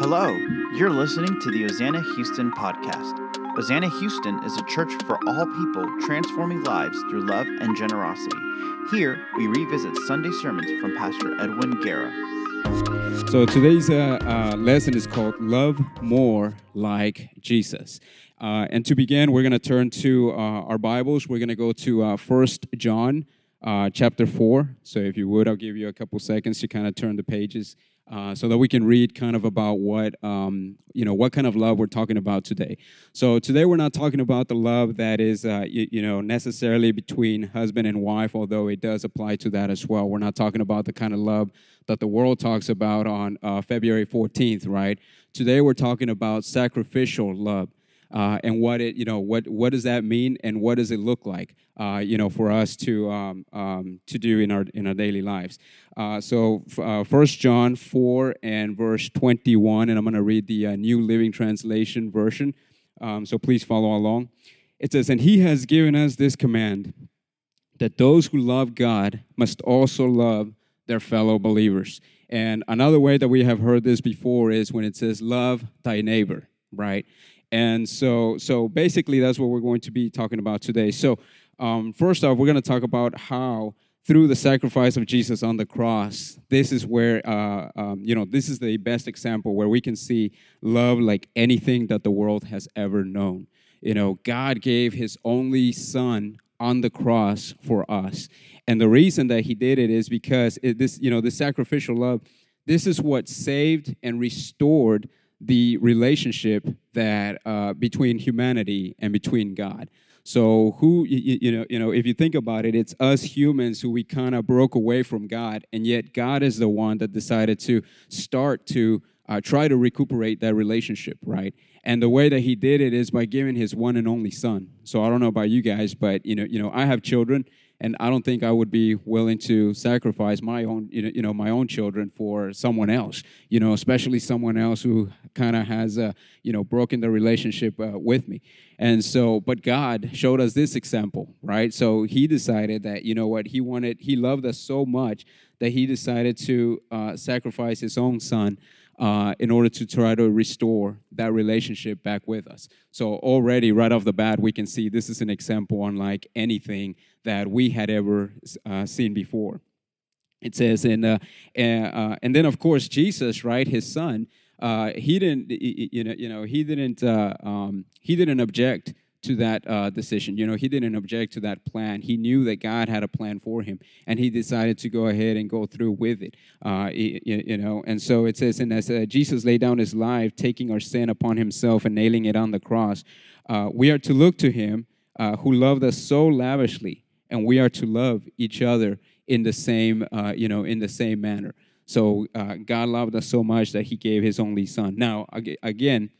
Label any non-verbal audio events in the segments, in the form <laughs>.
Hello, you're listening to the Hosanna Houston podcast. Hosanna Houston is a church for all people transforming lives through love and generosity. Here, we revisit Sunday sermons from Pastor Edwin Guerra. So today's uh, uh, lesson is called Love More Like Jesus. Uh, and to begin, we're going to turn to uh, our Bibles. We're going to go to uh, First John uh, chapter 4. So if you would, I'll give you a couple seconds to kind of turn the pages uh, so that we can read kind of about what um, you know what kind of love we're talking about today. So today we're not talking about the love that is uh, you, you, know necessarily between husband and wife, although it does apply to that as well. We're not talking about the kind of love that the world talks about on uh, February 14th, right? Today we're talking about sacrificial love uh, and what it you know what what does that mean and what does it look like uh, you know for us to um, um, to do in our in our daily lives? Uh, so uh, first john 4 and verse 21 and i'm going to read the uh, new living translation version. Um, so please follow along. It says and he has given us this command that those who love god must also love their fellow believers. And another way that we have heard this before is when it says love thy neighbor right and so, so basically, that's what we're going to be talking about today. So, um, first off, we're going to talk about how through the sacrifice of Jesus on the cross, this is where, uh, um, you know, this is the best example where we can see love like anything that the world has ever known. You know, God gave his only son on the cross for us. And the reason that he did it is because it, this, you know, the sacrificial love, this is what saved and restored the relationship that uh, between humanity and between God. So who you, you, know you know if you think about it, it's us humans who we kind of broke away from God, and yet God is the one that decided to start to uh, try to recuperate that relationship, right? And the way that He did it is by giving His one and only Son. So I don't know about you guys, but you know you know I have children, and I don't think I would be willing to sacrifice my own, you know, my own children for someone else. You know, especially someone else who kind of has, uh, you know, broken the relationship uh, with me. And so, but God showed us this example, right? So He decided that, you know what, He wanted, He loved us so much that He decided to uh, sacrifice His own Son uh, in order to try to restore that relationship back with us. So already, right off the bat, we can see this is an example unlike anything that we had ever uh, seen before. It says, and uh, uh, and then of course Jesus, right, his son, uh, he didn't, you know, you know, he didn't, uh, um, he didn't object to that uh, decision. You know, he didn't object to that plan. He knew that God had a plan for him, and he decided to go ahead and go through with it. Uh, you, you, know, and so it says, and as uh, Jesus laid down his life, taking our sin upon himself and nailing it on the cross, uh, we are to look to him uh, who loved us so lavishly, and we are to love each other in the same, uh, you know, in the same manner. So God loved us so much that He gave His only Son. Now, again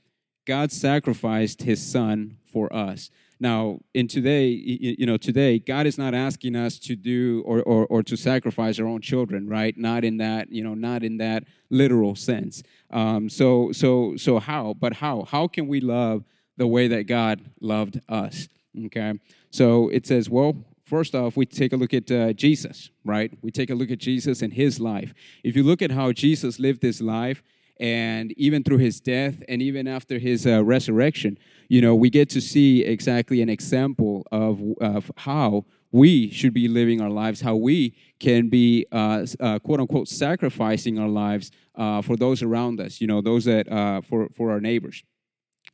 God sacrificed his son for us. Now, in today, you know, today, God is not asking us to do or, or, or to sacrifice our own children, right? Not in that, you know, not in that literal sense. Um, so, so, so how? But how? How can we love the way that God loved us? Okay. So it says, well, first off, we take a look at uh, Jesus, right? We take a look at Jesus and his life. If you look at how Jesus lived his life, and even through his death and even after his uh, resurrection you know we get to see exactly an example of, of how we should be living our lives how we can be uh, uh, quote unquote sacrificing our lives uh, for those around us you know those that uh, for for our neighbors.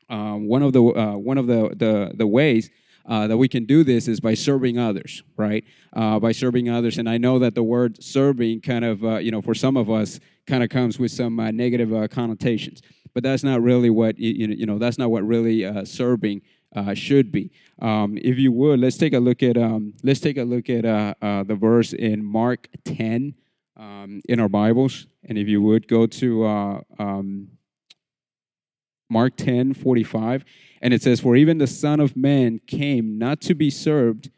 Um, one of the uh, one of the the, the ways uh, that we can do this is by serving others, right? Uh, by serving others. And I know that the word serving kind of, uh, you know, for some of us kind of comes with some uh, negative uh, connotations. But that's not really what you know. That's not what really uh, serving should be. Um, if you would, let's take a look at um, let's take a look at the verse in Mark ten um, in our Bibles, and if you would go to um, Mark 10, 45, and it says, For even the Son of Man came not to be served,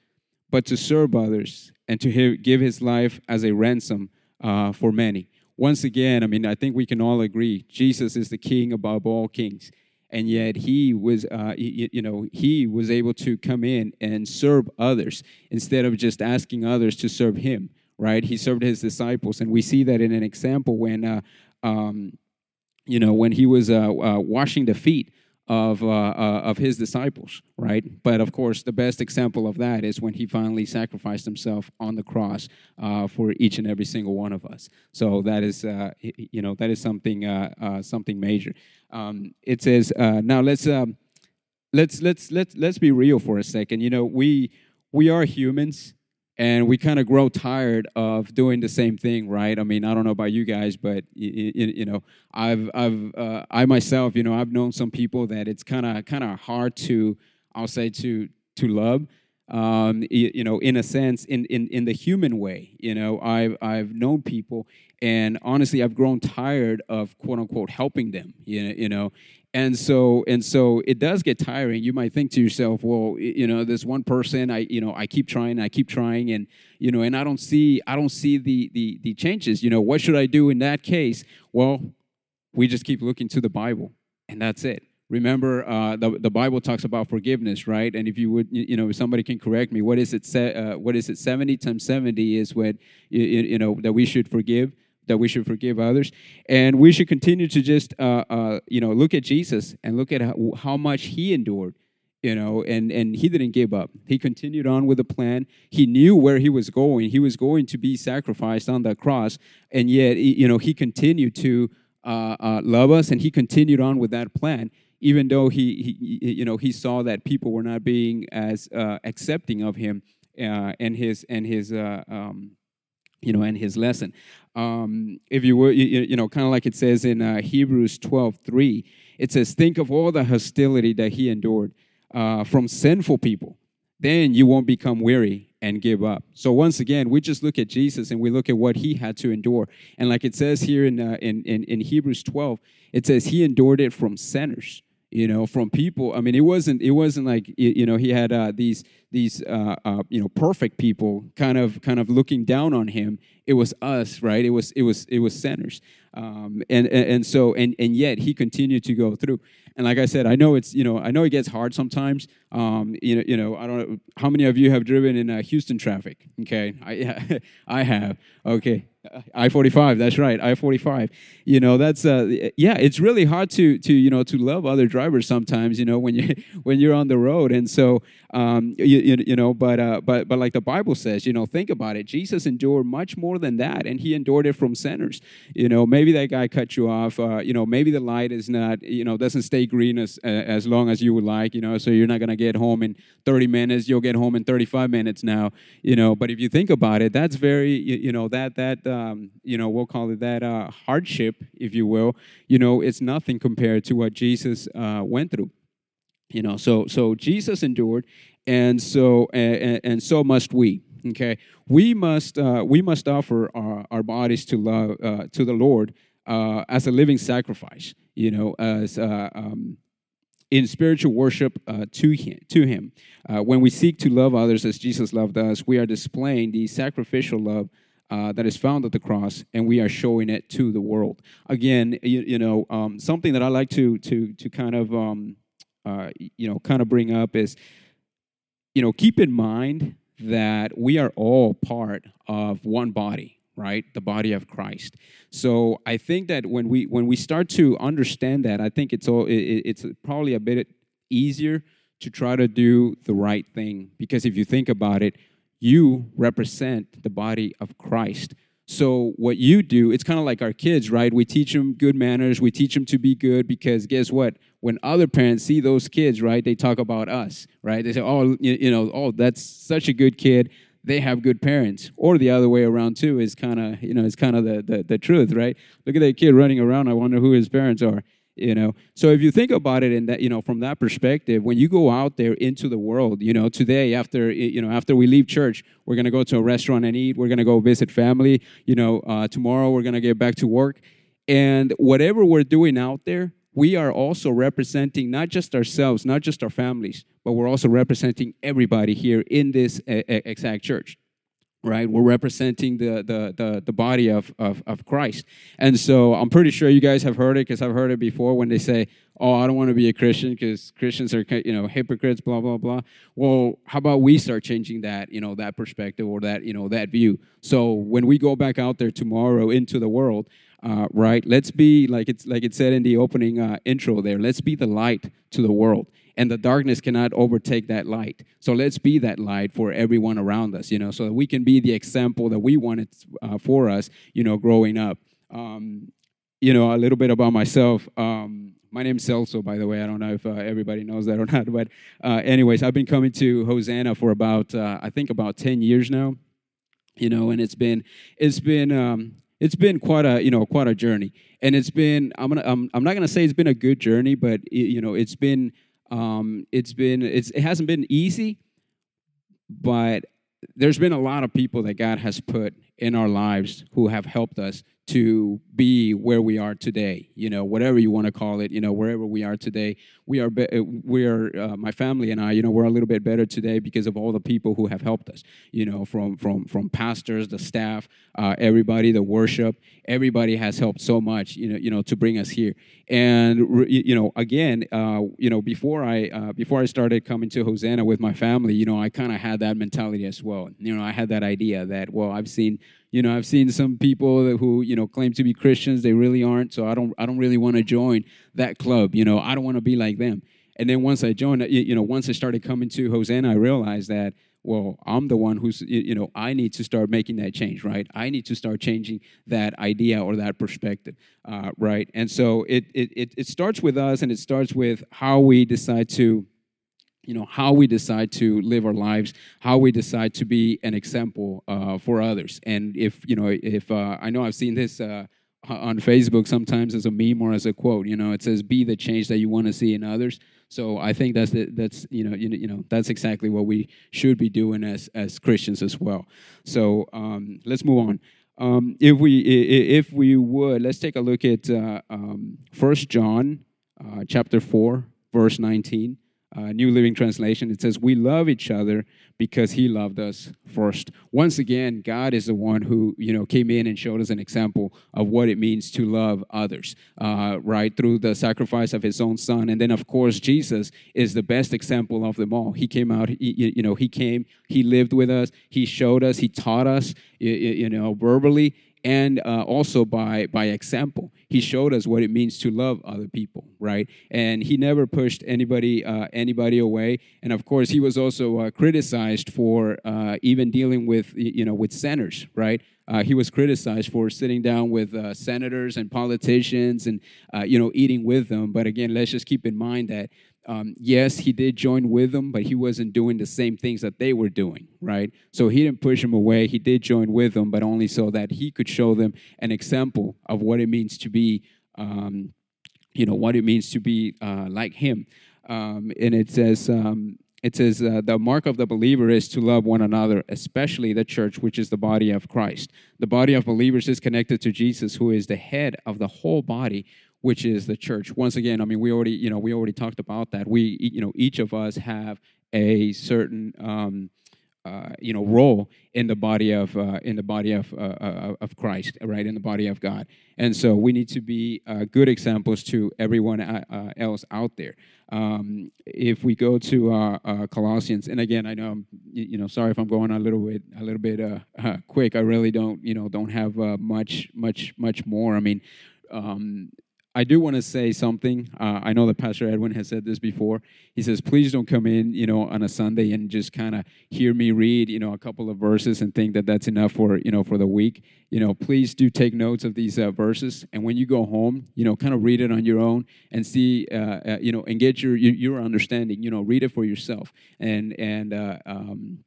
but to serve others, and to give his life as a ransom for many once again, I mean, I think we can all agree Jesus is the king above all kings. And yet he was, uh, you know, he was able to come in and serve others instead of just asking others to serve him, right? He served his disciples. And we see that in an example when, uh, um, you know, when he was uh, uh, washing the feet of uh, uh, of his disciples, right? But of course, the best example of that is when he finally sacrificed himself on the cross uh, for each and every single one of us. So that is, uh, you know, that is something something major. Um, it says now let's um, let's let's let's let's be real for a second. You know, we we are humans and we kind of grow tired of doing the same thing right? I mean i don't know about you guys but you, you know i've i've uh, i myself you know i've known some people that it's kind of kind of hard to i'll say to to love um, you, you, know in a sense in, in in the human way you know? I've i've known people and honestly i've grown tired of quote unquote helping them you know, you know and so and so it does get tiring. You might think to yourself well you know this one person i you know i keep trying i keep trying and you know and i don't see i don't see the the, the changes. You know what should i do in that case? Well we just keep looking to the bible and that's it. Remember uh, the, the bible talks about forgiveness right? And if you would you know if somebody can correct me what is it uh, what is it 70 times 70 is what you, you know that we should forgive that we should forgive others. And we should continue to just uh, uh, you know look at jesus and look at how, how, much he endured you know and and he didn't give up. He continued on with the plan. He knew where he was going. He was going to be sacrificed on that cross. And yet you know he continued to uh, uh love us and he continued on with that plan even though he, he you know he saw that people were not being as uh, accepting of him uh, and his and his um, you know, and his lesson. Um, if you were, you, you know, kind of like it says in uh, Hebrews 12 3, it says, Think of all the hostility that he endured uh, from sinful people. Then you won't become weary and give up. So once again, we just look at Jesus and we look at what he had to endure. And like it says here in, uh, in, in, in Hebrews 12, it says he endured it from sinners you know from people i mean it wasn't it wasn't like you know he had uh, these these uh, uh, you know perfect people kind of kind of looking down on him it was us right it was it was it was sinners um, and, and and so and and yet he continued to go through and like I said, I know it's you know I know it gets hard sometimes. Um, you know, you know I don't know how many of you have driven in uh, Houston traffic. Okay, I <laughs> I have. Okay, I forty five. That's right, I forty five. You know, that's uh, yeah. It's really hard to to you know to love other drivers sometimes. You know, when you <laughs> when you're on the road, and so um, you, you, you know, but uh, but but like the Bible says, you know, think about it. Jesus endured much more than that, and he endured it from sinners. You know, maybe that guy cut you off. Uh, you know, maybe the light is not you know doesn't stay green as, as long as you would like, you know, so you're not going to get home in 30 minutes, you'll get home in 35 minutes now, you know, but if you think about it, that's very, you, you know, that, that, um, you know, we'll call it that uh, hardship, if you will, you know, it's nothing compared to what Jesus uh, went through you know so so jesus endured and so and, and so must we okay we must uh, we must offer our, our bodies to love uh, to the lord uh, as a living sacrifice you know, as uh, um, in spiritual worship uh, to him. To him. Uh, when we seek to love others as Jesus loved us, we are displaying the sacrificial love that is found at the cross, and we are showing it to the world. Again, you, you know, um, something that I like to to to kind of um, you know kind of bring up is, you know, keep in mind that we are all part of one body right? The body of christ. So i think that when we when we start to understand that i think it's all it, it's probably a bit easier to try to do the right thing. Because if you think about it you represent the body of christ so what you do it's kind of like our kids right? We teach them good manners. We teach them to be good because guess what? When other parents see those kids right they talk about us right? They say oh you know oh that's such a good kid. They have good parents. Or the other way around too is kind of you know it's kind of the, the, the truth right? Look at that kid running around. I wonder who his parents are you know? So if you think about it in that you know from that perspective when you go out there into the world you know today after you know after we leave church we're going to go to a restaurant and eat we're going to go visit family you know uh, tomorrow we're going to get back to work. And whatever we're doing out there we are also representing not just ourselves, not just our families, but we're also representing everybody here in this exact church right? We're representing the the the, the body of, of, of christ. And so i'm pretty sure you guys have heard it because i've heard it before when they say oh i don't want to be a christian because christians are you know hypocrites blah blah blah. Well how about we start changing that you know that perspective or that you know that view? So when we go back out there tomorrow into the world uh, right? Let's be like it's like it said in the opening uh, intro there. Let's be the light to the world, and the darkness cannot overtake that light. So let's be that light for everyone around us, you know, so that we can be the example that we wanted uh, for us, you know, growing up. Um, you know, a little bit about myself. Um, my name's Celso, by the way. I don't know if uh, everybody knows that or <laughs> not, but uh, anyways, I've been coming to Hosanna for about uh, I think about ten years now. You know, and it's been it's been um, it's been quite a you know quite a journey, and it's been I'm gonna I'm, I'm not gonna say it's been a good journey, but it, you know it's been um, it's been it's it hasn't been easy, but there's been a lot of people that God has put in our lives who have helped us to be where we are today you know whatever you want to call it you know wherever we are today. We are be- uh, we are uh, my family and i you know we're a little bit better today because of all the people who have helped us you know from from from pastors the staff uh, everybody the worship. Everybody has helped so much you know you know to bring us here. And you know again uh, you know before i uh, before i started coming to hosanna with my family you know i kind of had that mentality as well. You know i had that idea that well i've seen you know i've seen some people who you know claim to be christians they really aren't so i don't i don't really want to join that club you know i don't want to be like them. And then once i joined you know once i started coming to hosanna i realized that well i'm the one who's you know i need to start making that change right? I need to start changing that idea or that perspective uh, right? And so it, it it starts with us and it starts with how we decide to you know how we decide to live our lives how we decide to be an example uh, for others. And if you know if uh, i know i've seen this uh, on facebook sometimes as a meme or as a quote you know it says be the change that you want to see in others. So i think that's the, that's you know you, you know that's exactly what we should be doing as as christians as well. So um, let's move on. Um, if we if we would let's take a look at uh, um, first john uh, chapter 4 verse 19 uh, New Living Translation, it says, We love each other because he loved us first. Once again, God is the one who, you know, came in and showed us an example of what it means to love others, uh, right? Through the sacrifice of his own son. And then, of course, Jesus is the best example of them all. He came out, he, you know, he came, he lived with us, he showed us, he taught us, you know, verbally and uh, also by by example. He showed us what it means to love other people right? And he never pushed anybody uh, anybody away. And of course he was also uh, criticized for uh, even dealing with you know with sinners right? Uh, he was criticized for sitting down with uh, senators and politicians and you know eating with them. But again let's just keep in mind that um, yes, he did join with them, but he wasn't doing the same things that they were doing, right? So he didn't push them away. He did join with them, but only so that he could show them an example of what it means to be, um, you know, what it means to be uh, like him. Um, and it says, um, it says, uh, the mark of the believer is to love one another, especially the church, which is the body of Christ. The body of believers is connected to Jesus, who is the head of the whole body, which is the church. Once again, I mean, we already, you know, we already talked about that. We, you know, each of us have a certain, um, uh, you know, role in the body of uh, in the body of uh, uh of Christ, right? In the body of God, and so we need to be uh, good examples to everyone uh, else out there. Um, if we go to Colossians, and again, I know, I'm, you know, sorry if I'm going a little bit a little bit quick. I really don't, you know, don't have much much much more. I mean. Um, I do want to say something. Uh, I know that Pastor Edwin has said this before. He says, please don't come in, you know, on a Sunday and just kind of hear me read, you know, a couple of verses and think that that's enough for, you know, for the week. You know, please do take notes of these uh, verses, and when you go home, you know, kind of read it on your own and see, uh, uh you know, and get your your understanding. You know, read it for yourself, and and uh, um,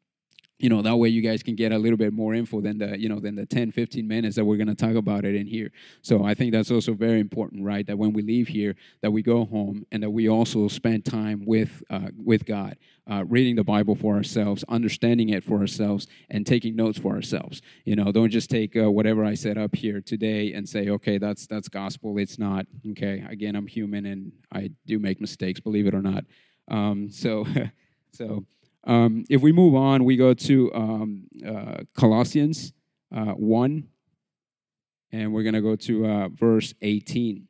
you know that way you guys can get a little bit more info than the you know than the 10 15 minutes that we're going to talk about it in here. So i think that's also very important right? That when we leave here that we go home and that we also spend time with uh, with god uh, reading the bible for ourselves understanding it for ourselves and taking notes for ourselves. You know don't just take uh, whatever i set up here today and say okay that's that's gospel. It's not. Okay again i'm human and i do make mistakes believe it or not. Um, so <laughs> so um, if we move on, we go to um, uh, Colossians uh, 1, and we're going to go to uh, verse 18.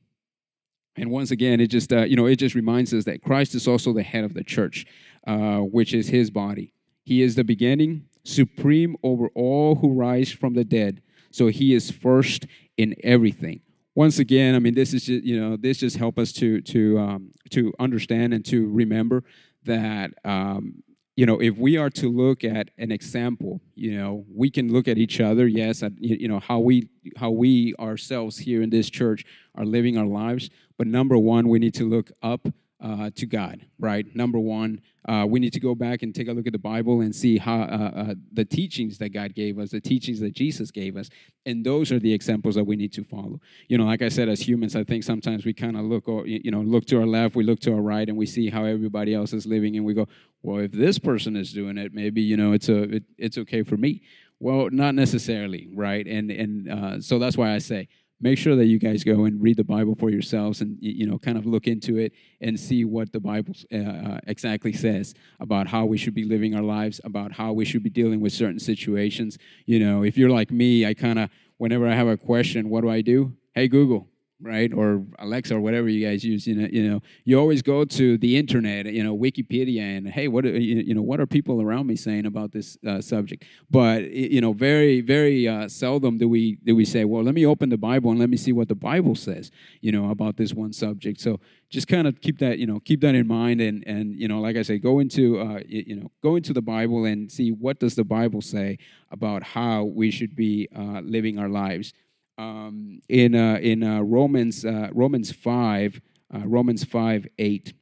And once again, it just uh, you know it just reminds us that Christ is also the head of the church, uh, which is His body. He is the beginning, supreme over all who rise from the dead. So He is first in everything. once again, I mean, this is just, you know, this just help us to to um, to understand and to remember that um, you know if we are to look at an example, you know, we can look at each other, yes, at, you know how we how we ourselves here in this church are living our lives, but number one, we need to look up uh, to God, right? Number one, uh, we need to go back and take a look at the Bible and see how uh, uh, the teachings that God gave us, the teachings that Jesus gave us, and those are the examples that we need to follow. You know, like I said, as humans, I think sometimes we kind of look, or, you know, look to our left, we look to our right, and we see how everybody else is living, and we go, well, if this person is doing it, maybe you know, it's a, it, it's okay for me. Well, not necessarily, right? And and uh, so that's why I say make sure that you guys go and read the Bible for yourselves and you know kind of look into it and see what the Bible uh, uh, exactly says about how we should be living our lives, about how we should be dealing with certain situations. You know, if you're like me, I kind of whenever I have a question, what do I do? Hey Google, right? Or alexa or whatever you guys use you know you know you always go to the internet you know wikipedia and hey what are, you know what are people around me saying about this uh, subject? But you know very very uh, seldom do we do we say well let me open the bible and let me see what the bible says you know about this one subject. So just kind of keep that you know keep that in mind and and you know like i say go into uh, you know go into the bible and see what does the bible say about how we should be uh, living our lives um, in uh, in uh, Romans uh, Romans five uh, Romans five eight.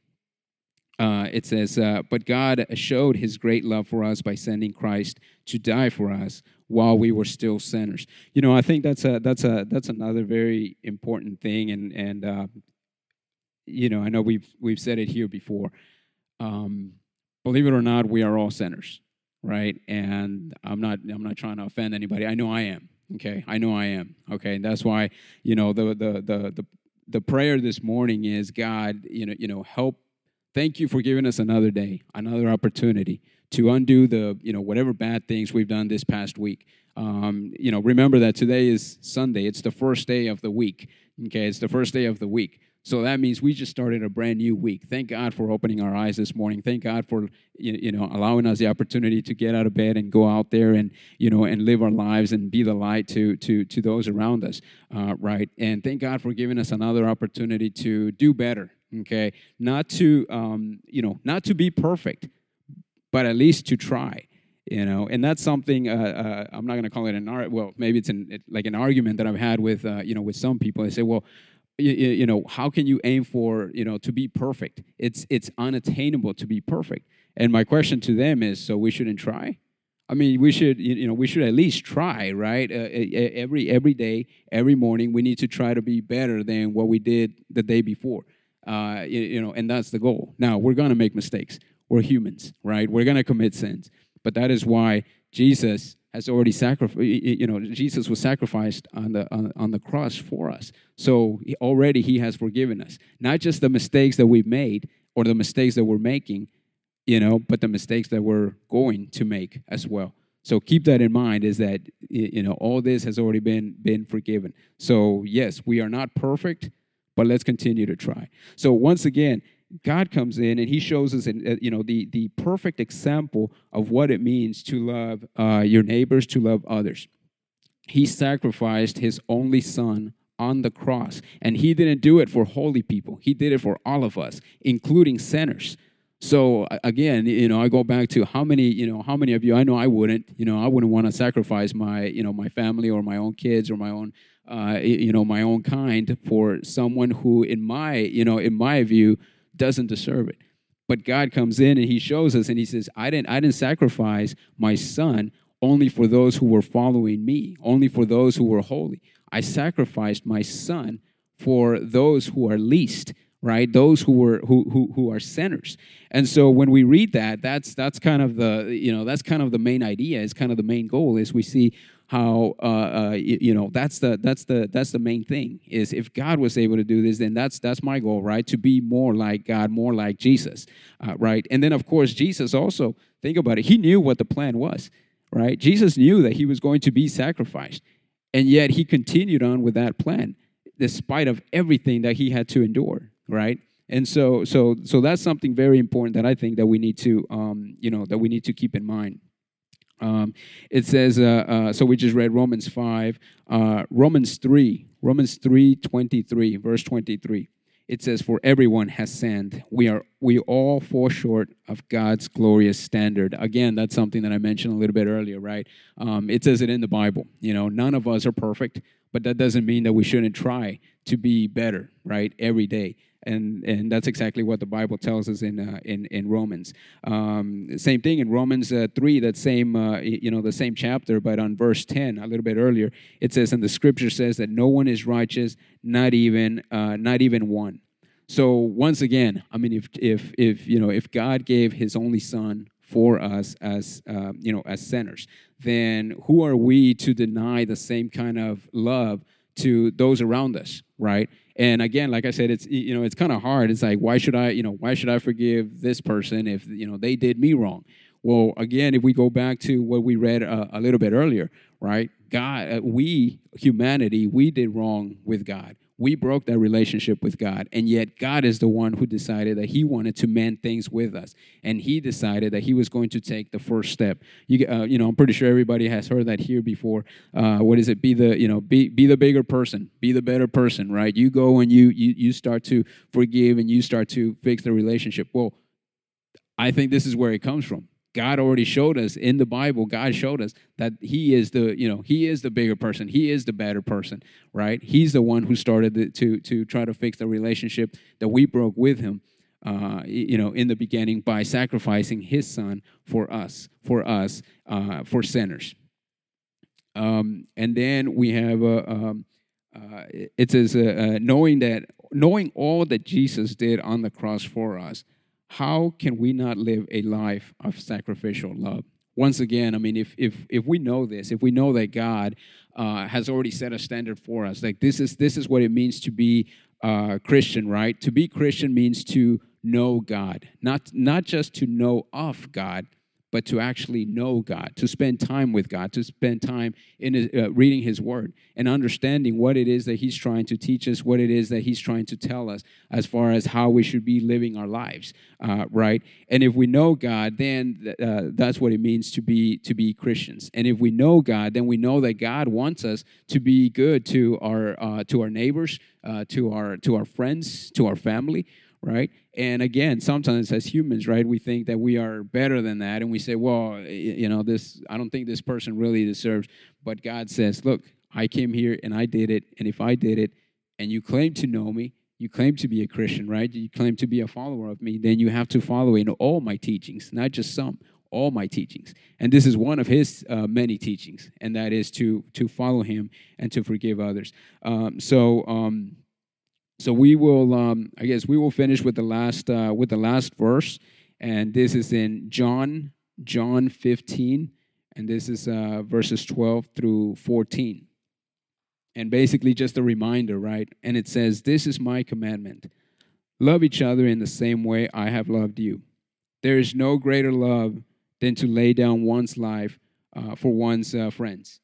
Uh, it says, uh, "But God showed His great love for us by sending Christ to die for us while we were still sinners." You know, I think that's a that's a that's another very important thing, and and you know, I know we've we've said it here before. Um, believe it or not, we are all sinners, right? And I'm not I'm not trying to offend anybody. I know I am. Okay, I know I am. Okay, and that's why you know the the the the the prayer this morning is God, you know, you know, help. Thank you for giving us another day, another opportunity to undo the you know whatever bad things we've done this past week. Um, you know, remember that today is Sunday. It's the first day of the week. Okay, it's the first day of the week. So that means we just started a brand new week. Thank God for opening our eyes this morning. Thank God for you know allowing us the opportunity to get out of bed and go out there and you know and live our lives and be the light to to to those around us, uh, right? And thank God for giving us another opportunity to do better. Okay, not to um, you know not to be perfect, but at least to try you know and that's something uh, uh, i'm not going to call it an art well maybe it's an, it, like an argument that i've had with uh, you know with some people they say well you, you know how can you aim for you know to be perfect? It's it's unattainable to be perfect. And my question to them is so we shouldn't try? I mean we should you know we should at least try right? Uh, every every day every morning we need to try to be better than what we did the day before. Uh, you, you know and that's the goal. Now we're to make mistakes. We're humans right? We're to commit sins. But that is why jesus has already sacrificed you know jesus was sacrificed on the on, on the cross for us. So he, already he has forgiven us. Not just the mistakes that we've made or the mistakes that we're making you know but the mistakes that we're going to make as well. So keep that in mind is that you know all this has already been been forgiven. So yes we are not perfect but let's continue to try. So once again God comes in and He shows us, uh, you know, the the perfect example of what it means to love uh, your neighbors, to love others. He sacrificed His only Son on the cross, and He didn't do it for holy people. He did it for all of us, including sinners. So again, you know, I go back to how many, you know, how many of you? I know I wouldn't, you know, I wouldn't want to sacrifice my, you know, my family or my own kids or my own, uh, you know, my own kind for someone who, in my, you know, in my view doesn't deserve it. But God comes in and he shows us and he says, I didn't, I didn't sacrifice my son only for those who were following me, only for those who were holy. I sacrificed my son for those who are least, right? Those who were who who who are sinners. And so when we read that, that's that's kind of the you know that's kind of the main idea. Is kind of the main goal is we see how uh, uh, you, you, know that's the that's the that's the main thing is if God was able to do this, then that's that's my goal, right? To be more like God, more like Jesus, uh, right? And then of course Jesus also think about it. He knew what the plan was, right? Jesus knew that he was going to be sacrificed, and yet he continued on with that plan despite of everything that he had to endure, right? And so so so that's something very important that I think that we need to um, you know that we need to keep in mind. Um, it says, uh, uh, so we just read Romans 5, uh, Romans 3, Romans 3, 23, verse 23. It says, For everyone has sinned. We are we all fall short of God's glorious standard. Again, that's something that I mentioned a little bit earlier, right? Um, it says it in the Bible. You know, none of us are perfect, but that doesn't mean that we shouldn't try to be better, right? Every day and and that's exactly what the Bible tells us in uh, in in Romans. Um, same thing in Romans uh, three, that same uh, you know the same chapter, but on verse ten, a little bit earlier, it says, and the Scripture says that no one is righteous, not even uh, not even one. So once again, I mean, if if if you know if God gave His only Son for us as uh, you know as sinners, then who are we to deny the same kind of love to those around us, right? And again like i said it's you know it's kind of hard. It's like why should i you know why should i forgive this person if you know they did me wrong? Well again if we go back to what we read uh, a little bit earlier right? God uh, we humanity we did wrong with god we broke that relationship with God. And yet, God is the one who decided that He wanted to mend things with us. And He decided that He was going to take the first step. You, uh, you know, I'm pretty sure everybody has heard that here before. Uh, what is it? Be the, you know, be, be the bigger person, be the better person, right? You go and you, you, you start to forgive and you start to fix the relationship. Well, I think this is where it comes from. God already showed us in the Bible, God showed us that He is the, you know, He is the bigger person. He is the better person, right? He's the one who started the, to, to try to fix the relationship that we broke with Him, uh, you know, in the beginning by sacrificing His Son for us, for us, uh, for sinners. Um, and then we have, uh, um, uh, it says, uh, uh, knowing that, knowing all that Jesus did on the cross for us, how can we not live a life of sacrificial love? Once again, I mean, if if if we know this, if we know that God uh, has already set a standard for us, like this is this is what it means to be uh, Christian, right? To be Christian means to know God, not not just to know of God, but to actually know God, to spend time with God, to spend time in his, uh, reading His Word and understanding what it is that He's trying to teach us, what it is that He's trying to tell us as far as how we should be living our lives, uh, right? And if we know God, then uh, that's what it means to be to be Christians. And if we know God, then we know that God wants us to be good to our uh, to our neighbors, uh, to our to our friends, to our family right? And again, sometimes as humans, right, we think that we are better than that, and we say, well, you know, this, I don't think this person really deserves. But God says, look, I came here and I did it, and if I did it, and you claim to know me, you claim to be a Christian, right? You claim to be a follower of me, then you have to follow in all my teachings, not just some, all my teachings. And this is one of his uh, many teachings, and that is to to follow him and to forgive others. Um, so. Um, so we will, um, I guess, we will finish with the last uh, with the last verse, and this is in John John 15, and this is uh, verses 12 through 14. And basically, just a reminder, right? And it says, "This is my commandment: love each other in the same way I have loved you. There is no greater love than to lay down one's life uh, for one's uh, friends."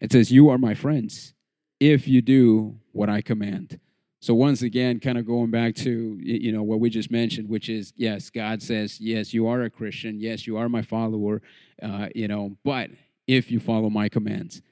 It says, "You are my friends if you do what I command." So once again, kind of going back to you know what we just mentioned, which is yes, God says yes, you are a Christian, yes, you are my follower, uh, you know, but if you follow my commands,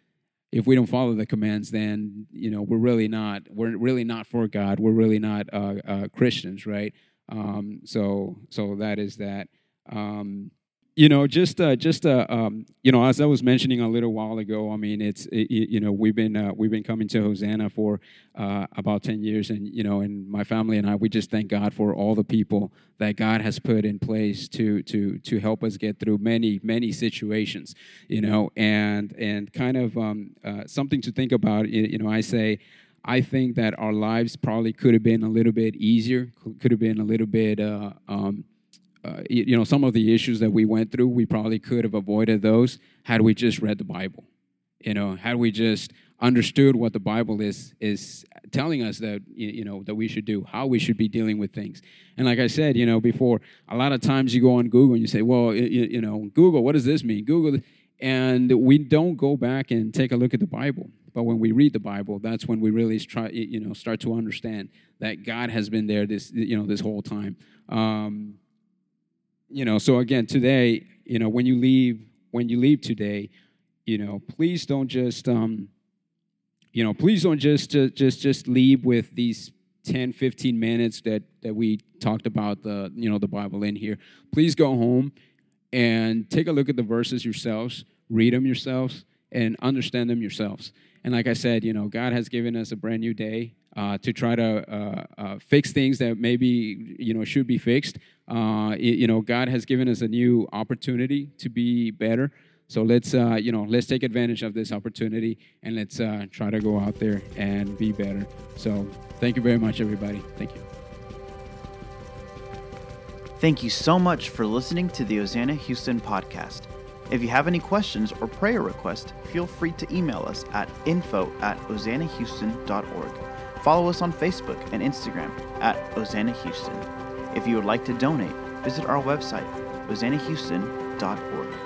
if we don't follow the commands, then you know we're really not we're really not for God. We're really not uh, uh, Christians, right? Um, so so that is that. Um, you know just uh, just uh, um, you know as i was mentioning a little while ago i mean it's it, you know we've been uh, we've been coming to hosanna for uh, about 10 years and you know and my family and i we just thank god for all the people that god has put in place to to to help us get through many many situations you know and and kind of um, uh, something to think about you know i say I think that our lives probably could have been a little bit easier, could have been a little bit uh, um, uh, you know, some of the issues that we went through, we probably could have avoided those had we just read the Bible. You know, had we just understood what the Bible is is telling us that you know that we should do, how we should be dealing with things. And like I said, you know, before, a lot of times you go on Google and you say, "Well, you, you know, Google, what does this mean?" Google, and we don't go back and take a look at the Bible. But when we read the Bible, that's when we really try, you know, start to understand that God has been there this, you know, this whole time. Um, you know, so again, today, you know, when you leave when you leave today, you know, please don't just, um, you know, please don't just just just, just leave with these 10 15 minutes that that we talked about the you know the bible in here. Please go home and take a look at the verses yourselves read them yourselves and understand them yourselves. And like i said you know god has given us a brand new day uh, to try to uh, uh, fix things that maybe you know should be fixed. Uh, you know, God has given us a new opportunity to be better. So let's you know let's take advantage of this opportunity and let's try to go out there and be better. So thank you very much, everybody. Thank you. Thank you so much for listening to the Hosanna Houston podcast. If you have any questions or prayer requests, feel free to email us at info at hosannahouston.org. Follow us on Facebook and Instagram at Hosanna Houston. If you would like to donate, visit our website, hosannahouston.org.